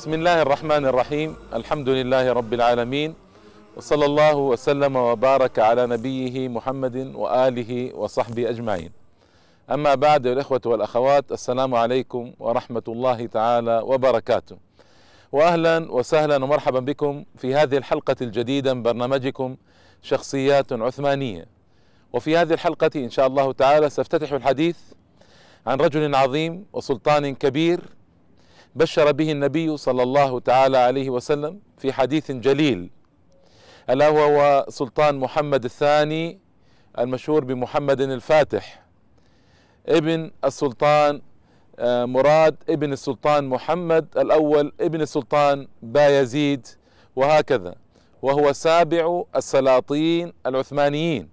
بسم الله الرحمن الرحيم الحمد لله رب العالمين وصلى الله وسلم وبارك على نبيه محمد وآله وصحبه أجمعين أما بعد الإخوة والأخوات السلام عليكم ورحمة الله تعالى وبركاته وأهلا وسهلا ومرحبا بكم في هذه الحلقة الجديدة من برنامجكم شخصيات عثمانية وفي هذه الحلقة إن شاء الله تعالى سافتتح الحديث عن رجل عظيم وسلطان كبير بشر به النبي صلى الله تعالى عليه وسلم في حديث جليل. ألا وهو سلطان محمد الثاني المشهور بمحمد الفاتح. ابن السلطان مراد ابن السلطان محمد الأول ابن السلطان بايزيد وهكذا. وهو سابع السلاطين العثمانيين.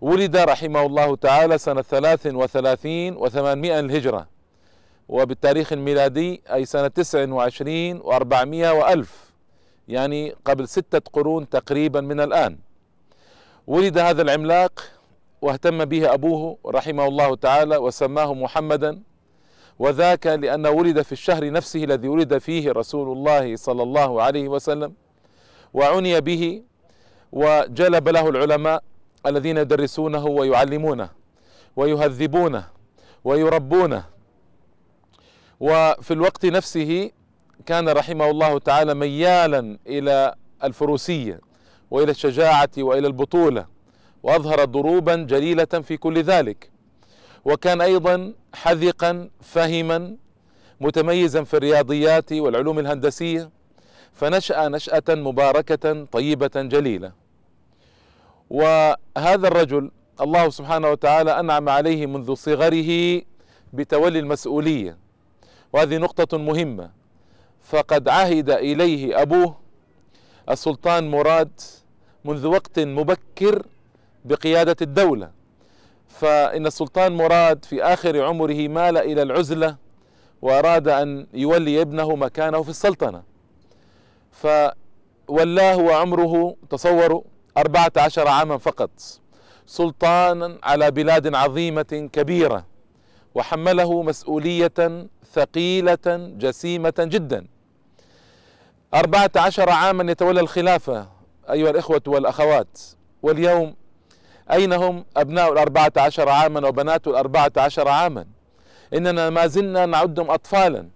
ولد رحمه الله تعالى سنة ثلاث وثلاثين وثمانمائة الهجرة. وبالتاريخ الميلادي أي سنة تسع وعشرين وأربعمائة وألف يعني قبل ستة قرون تقريبا من الآن. ولد هذا العملاق واهتم به أبوه رحمه الله تعالى وسماه محمدا وذاك لأنه ولد في الشهر نفسه الذي ولد فيه رسول الله صلى الله عليه وسلم وعني به وجلب له العلماء الذين يدرسونه ويعلمونه ويهذبونه ويربونه وفي الوقت نفسه كان رحمه الله تعالى ميالا إلى الفروسية وإلى الشجاعة وإلى البطولة وأظهر ضروبا جليلة في كل ذلك. وكان أيضا حذقا فهما متميزا في الرياضيات والعلوم الهندسية فنشأ نشأة مباركة طيبة جليلة. وهذا الرجل الله سبحانه وتعالى أنعم عليه منذ صغره بتولي المسؤولية. وهذه نقطة مهمة. فقد عهد إليه أبوه السلطان مراد منذ وقت مبكر بقيادة الدولة. فإن السلطان مراد في آخر عمره مال إلى العزلة وأراد أن يولي ابنه مكانه في السلطنة. فولاه وعمره تصوروا أربعة عشر عاما فقط سلطانا على بلاد عظيمة كبيرة. وحمله مسؤولية ثقيلة جسيمة جدا. أربعة عشر عاما يتولى الخلافة أيها الإخوة والأخوات. واليوم أين هم أبناء الأربعة عشر عاما وبنات الأربعة عشر عاما؟ إننا ما زلنا نعدهم أطفالا.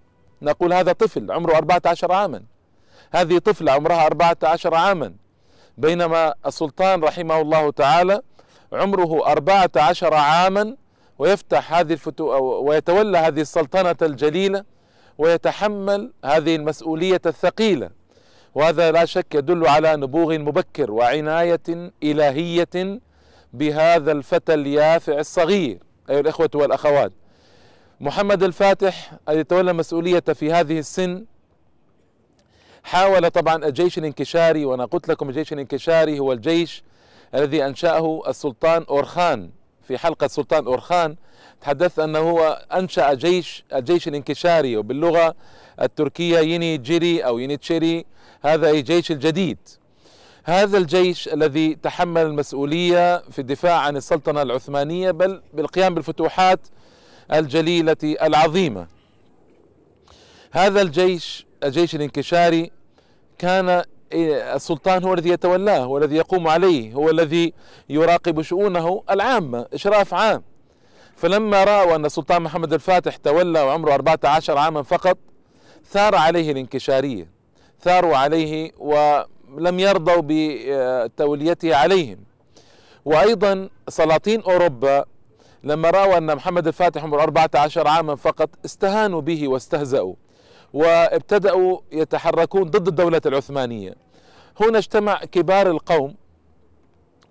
نقول هذا طفل عمره أربعة عشر عاما. هذه طفلة عمرها أربعة عشر عاما. بينما السلطان رحمه الله تعالى عمره أربعة عشر عاما ويفتح هذه الفتو ويتولى هذه السلطنة الجليلة ويتحمل هذه المسؤولية الثقيلة. وهذا لا شك يدل على نبوغ مبكر وعناية إلهية بهذا الفتى اليافع الصغير أيها الإخوة والأخوات. محمد الفاتح الذي تولى مسؤولية في هذه السن حاول طبعا الجيش الانكشاري وأنا قلت لكم الجيش الانكشاري هو الجيش الذي أنشأه السلطان أورخان. في حلقة السلطان أورخان تحدثت انه هو أنشأ جيش الجيش الانكشاري وباللغة التركية يني جيري أو يني تشيري هذا الجيش الجديد. هذا الجيش الذي تحمل المسؤولية في الدفاع عن السلطنة العثمانية بل بالقيام بالفتوحات الجليلة العظيمة. هذا الجيش الجيش الانكشاري كان السلطان هو الذي يتولاه هو الذي يقوم عليه هو الذي يراقب شؤونه العامة إشراف عام. فلما رأوا أن السلطان محمد الفاتح تولى وعمره 14 عاما فقط ثار عليه الانكشارية. ثاروا عليه ولم يرضوا بتوليته عليهم. وأيضا سلاطين أوروبا لما رأوا أن محمد الفاتح عمره 14 عاما فقط استهانوا به واستهزأوا وابتدأوا يتحركون ضد الدولة العثمانية. هنا اجتمع كبار القوم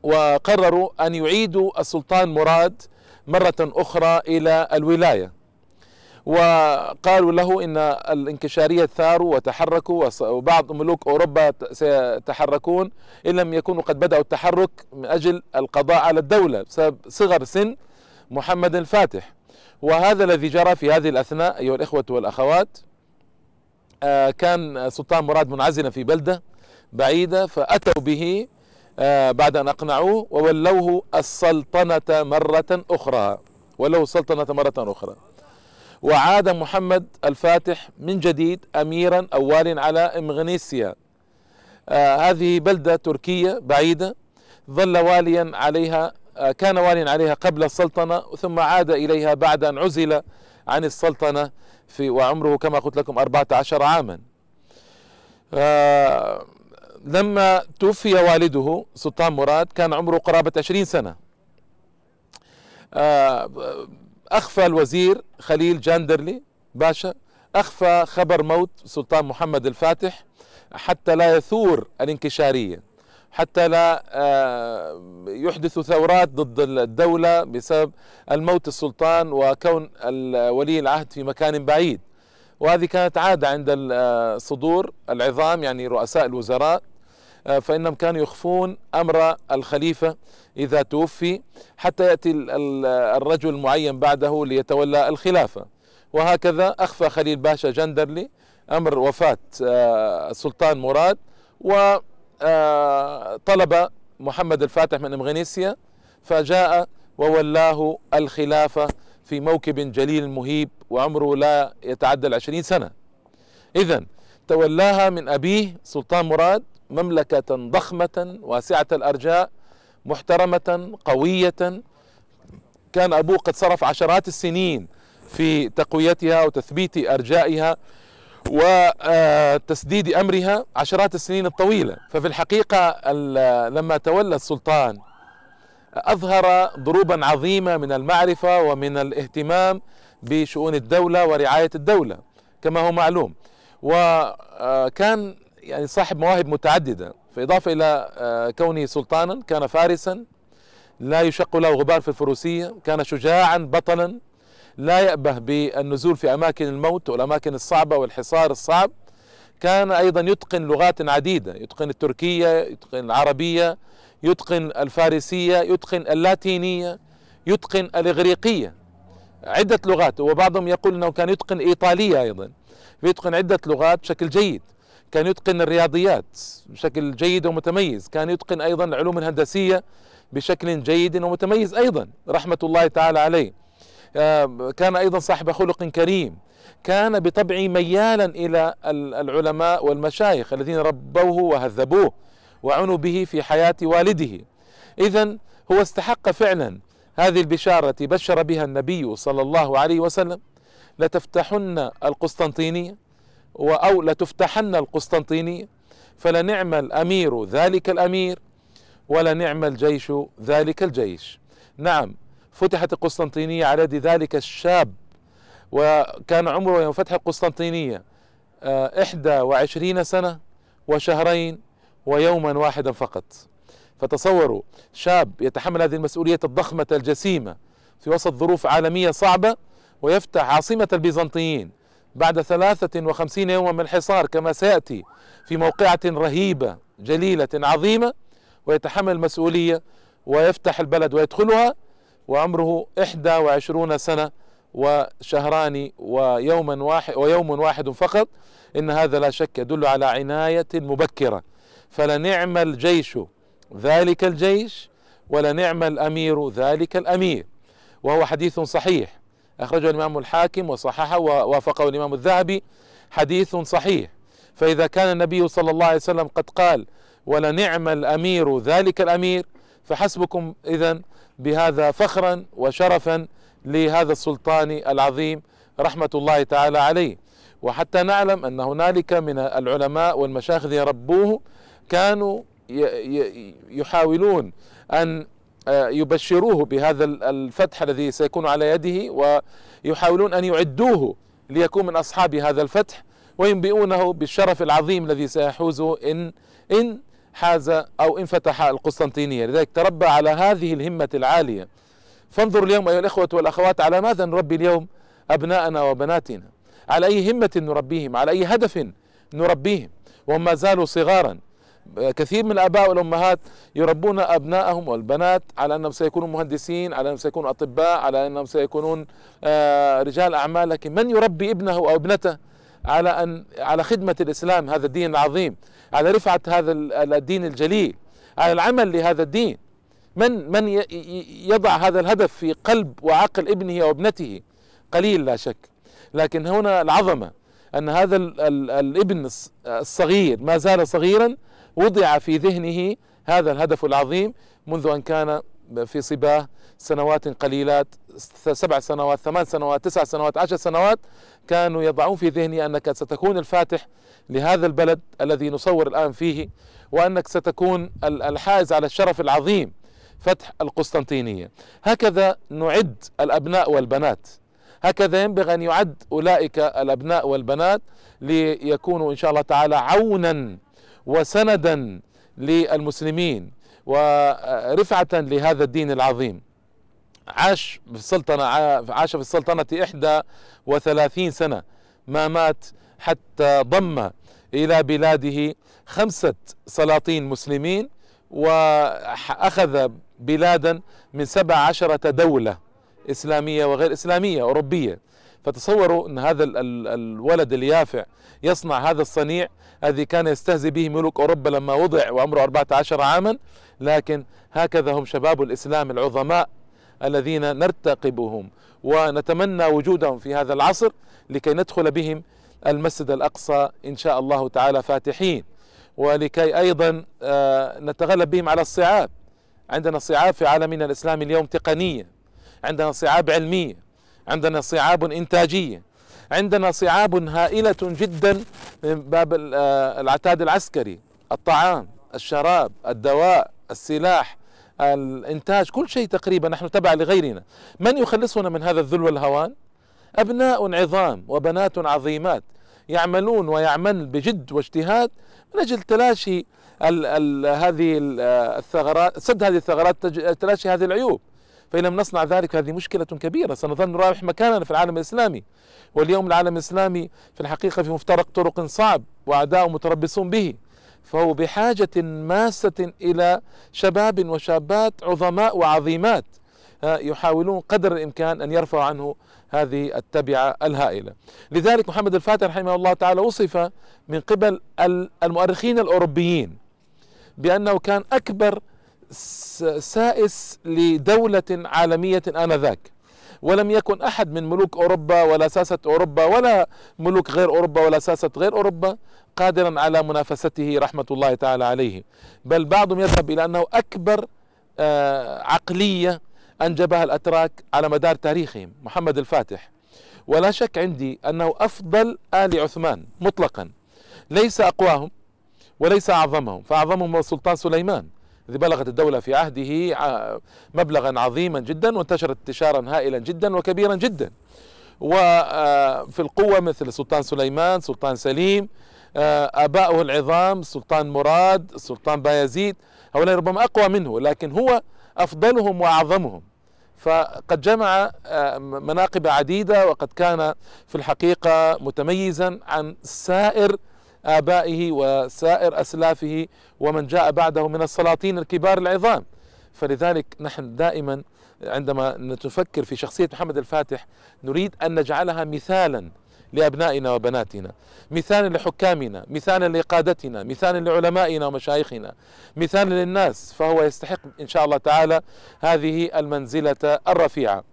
وقرروا أن يعيدوا السلطان مراد مرة أخرى إلى الولاية. وقالوا له إن الانكشارية ثاروا وتحركوا وبعض ملوك أوروبا سيتحركون إن لم يكونوا قد بدأوا التحرك من أجل القضاء على الدولة بسبب صغر سن محمد الفاتح. وهذا الذي جرى في هذه الأثناء أيها الإخوة والأخوات كان سلطان مراد منعزلا في بلدة بعيدة فأتوا به بعد أن أقنعوه وولوه السلطنة مرة أخرى. ولوه السلطنة مرة أخرى. وعاد محمد الفاتح من جديد أميرا أو وال على إمغنيسيا. آه هذه بلدة تركية بعيدة ظل واليا عليها آه كان واليا عليها قبل السلطنة ثم عاد إليها بعد أن عزل عن السلطنة في وعمره كما قلت لكم 14 عاما. آه لما توفي والده سلطان مراد كان عمره قرابة 20 سنة. آه أخفى الوزير خليل جاندرلي باشا أخفى خبر موت سلطان محمد الفاتح حتى لا يثور الانكشارية حتى لا يحدث ثورات ضد الدولة بسبب الموت السلطان وكون ولي العهد في مكان بعيد. وهذه كانت عادة عند صدور العظام يعني رؤساء الوزراء. فإنهم كانوا يخفون أمر الخليفة إذا توفي حتى يأتي الرجل المعين بعده ليتولى الخلافة. وهكذا أخفى خليل باشا جندرلي أمر وفاة السلطان مراد وطلب محمد الفاتح من إمغنيسيا فجاء وولاه الخلافة في موكب جليل مهيب وعمره لا يتعدى العشرين سنة. إذا تولاها من أبيه سلطان مراد مملكة ضخمة واسعة الأرجاء محترمة قوية. كان أبوه قد صرف عشرات السنين في تقويتها وتثبيت أرجائها وتسديد أمرها عشرات السنين الطويلة. ففي الحقيقة لما تولى السلطان أظهر ضروبا عظيمة من المعرفة ومن الاهتمام بشؤون الدولة ورعاية الدولة كما هو معلوم. وكان يعني صاحب مواهب متعددة. فإضافة إلى كونه سلطانا كان فارسا لا يشق له غبار في الفروسية كان شجاعا بطلا لا يأبه بالنزول في أماكن الموت والأماكن الصعبة والحصار الصعب. كان أيضا يتقن لغات عديدة يتقن التركية يتقن العربية يتقن الفارسية يتقن اللاتينية يتقن الإغريقية. عدة لغات وبعضهم يقول أنه كان يتقن إيطالية أيضا يتقن عدة لغات بشكل جيد. كان يتقن الرياضيات بشكل جيد ومتميز. كان يتقن أيضا العلوم الهندسية بشكل جيد ومتميز أيضا رحمة الله تعالى عليه. كان أيضا صاحب خلق كريم. كان بطبعه ميالا إلى العلماء والمشايخ الذين ربوه وهذبوه وعنوا به في حياة والده. إذا هو استحق فعلا هذه البشارة بشر بها النبي صلى الله عليه وسلم. لتفتحن القسطنطينية. أو لتفتحن القسطنطينية. فلنعم الأمير ذلك الأمير ولنعم الجيش ذلك الجيش. نعم فتحت القسطنطينية على يد ذلك الشاب وكان عمره يوم فتح القسطنطينية إحدى وعشرين سنة وشهرين ويوما واحدا فقط. فتصوروا شاب يتحمل هذه المسؤولية الضخمة الجسيمة في وسط ظروف عالمية صعبة ويفتح عاصمة البيزنطيين. بعد ثلاثة وخمسين يوما من الحصار كما سيأتي في موقعة رهيبة جليلة عظيمة ويتحمل المسؤولية ويفتح البلد ويدخلها وعمره إحدى وعشرون سنة وشهران ويوما واحد ويوم واحد فقط. إن هذا لا شك يدل على عناية مبكرة. فلنعم الجيش ذلك الجيش ولنعم الأمير ذلك الأمير. وهو حديث صحيح. أخرجه الإمام الحاكم وصححه ووافقه الإمام الذهبي حديث صحيح. فإذا كان النبي صلى الله عليه وسلم قد قال ولنعم الأمير ذلك الأمير فحسبكم إذا بهذا فخرا وشرفا لهذا السلطان العظيم رحمة الله تعالى عليه. وحتى نعلم أن هنالك من العلماء والمشايخ الذين ربوه كانوا يحاولون أن يبشروه بهذا الفتح الذي سيكون على يده ويحاولون أن يعدوه ليكون من أصحاب هذا الفتح وينبئونه بالشرف العظيم الذي سيحوزه إن إن حاز أو إن فتح القسطنطينية. لذلك تربى على هذه الهمة العالية. فانظروا اليوم أيها الإخوة والأخوات على ماذا نربي اليوم أبناءنا وبناتنا. على أي همة نربيهم؟ على أي هدف نربيهم؟ وهم ما زالوا صغارا. كثير من الآباء والأمهات يربون أبنائهم والبنات على أنهم سيكونوا مهندسين على أنهم سيكونوا أطباء على أنهم سيكونون رجال أعمال. لكن من يربي ابنه أو ابنته على أن على خدمة الإسلام؟ هذا الدين العظيم. على رفعة هذا الدين الجليل. على العمل لهذا الدين. من من يضع هذا الهدف في قلب وعقل ابنه أو ابنته؟ قليل لا شك. لكن هنا العظمة أن هذا الابن الصغير ما زال صغيرا وضع في ذهنه هذا الهدف العظيم منذ أن كان في صباه سنوات قليلات سبع سنوات ثمان سنوات تسع سنوات عشر سنوات كانوا يضعون في ذهني أنك ستكون الفاتح لهذا البلد الذي نصور الآن فيه وأنك ستكون الحائز على الشرف العظيم فتح القسطنطينية. هكذا نعد الأبناء والبنات. هكذا ينبغي أن يعد أولئك الأبناء والبنات ليكونوا إن شاء الله تعالى عونا وسندا للمسلمين ورفعة لهذا الدين العظيم. عاش في السلطنة عاش في السلطنة إحدى وثلاثين سنة ما مات حتى ضم إلى بلاده خمسة سلاطين مسلمين وأخذ بلادا من سبع عشرة دولة إسلامية وغير إسلامية أوروبية. فتصوروا أن هذا الولد اليافع يصنع هذا الصنيع الذي كان يستهزئ به ملوك أوروبا لما وضع وعمره 14 عاما. لكن هكذا هم شباب الإسلام العظماء الذين نرتقبهم ونتمنى وجودهم في هذا العصر لكي ندخل بهم المسجد الأقصى إن شاء الله تعالى فاتحين. ولكي أيضا آه، نتغلب بهم على الصعاب. عندنا صعاب في عالمنا الإسلامي اليوم تقنية عندنا صعاب علمية عندنا صعاب إنتاجية عندنا صعاب هائلة جدا من باب آه، العتاد العسكري الطعام الشراب الدواء السلاح الإنتاج كل شيء تقريبا نحن تبع لغيرنا. من يخلصنا من هذا الذل والهوان؟ أبناء عظام وبنات عظيمات يعملون ويعمل بجد واجتهاد من أجل تلاشي ال ال هذه الثغرات سد هذه الثغرات تلاشي هذه العيوب. فإن لم نصنع ذلك هذه مشكلة كبيرة. سنظل نرابح مكاننا في العالم الإسلامي. واليوم العالم الإسلامي في الحقيقة في مفترق طرق صعب وأعداء متربصون به. فهو بحاجة ماسة إلى شباب وشابات عظماء وعظيمات يحاولون قدر الإمكان أن يرفعوا عنه هذه التبعة الهائلة. لذلك محمد الفاتح رحمه الله تعالى وصف من قبل المؤرخين الأوروبيين بأنه كان أكبر سائس لدولة عالمية آنذاك. ولم يكن أحد من ملوك أوروبا ولا ساسة أوروبا ولا ملوك غير أوروبا ولا ساسة غير أوروبا قادرا على منافسته رحمة الله تعالى عليه. بل بعضهم يذهب إلى أنه أكبر آه، عقلية أنجبها الأتراك على مدار تاريخهم محمد الفاتح. ولا شك عندي أنه أفضل آل عثمان مطلقا. ليس أقواهم وليس أعظمهم فأعظمهم هو السلطان سليمان. الذي بلغت الدولة في عهده مبلغا عظيما جدا وانتشرت انتشارا هائلا جدا وكبيرا جدا. وفي القوة مثل السلطان سليمان سلطان سليم آباؤه العظام سلطان مراد السلطان بايزيد هؤلاء ربما أقوى منه لكن هو أفضلهم وأعظمهم. فقد جمع مناقب عديدة وقد كان في الحقيقة متميزا عن سائر آبائه وسائر أسلافه ومن جاء بعده من السلاطين الكبار العظام. فلذلك نحن دائما عندما نتفكر في شخصية محمد الفاتح نريد أن نجعلها مثالا لأبنائنا وبناتنا مثالا لحكامنا مثالا لقادتنا مثالا لعلمائنا ومشايخنا مثالا للناس. فهو يستحق إن شاء الله تعالى هذه المنزلة الرفيعة.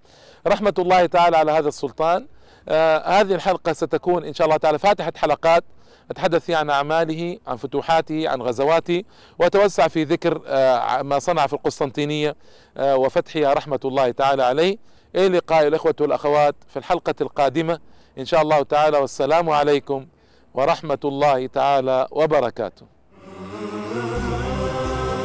رحمة الله تعالى على هذا السلطان. آه هذه الحلقة ستكون إن شاء الله تعالى فاتحة حلقات. أتحدث فيها عن أعماله عن فتوحاته عن غزواته وأتوسع في ذكر آه ما صنع في القسطنطينية آه وفتحها رحمة الله تعالى عليه. إلى لقاء الإخوة والأخوات في الحلقة القادمة. إن شاء الله تعالى والسلام عليكم ورحمة الله تعالى وبركاته.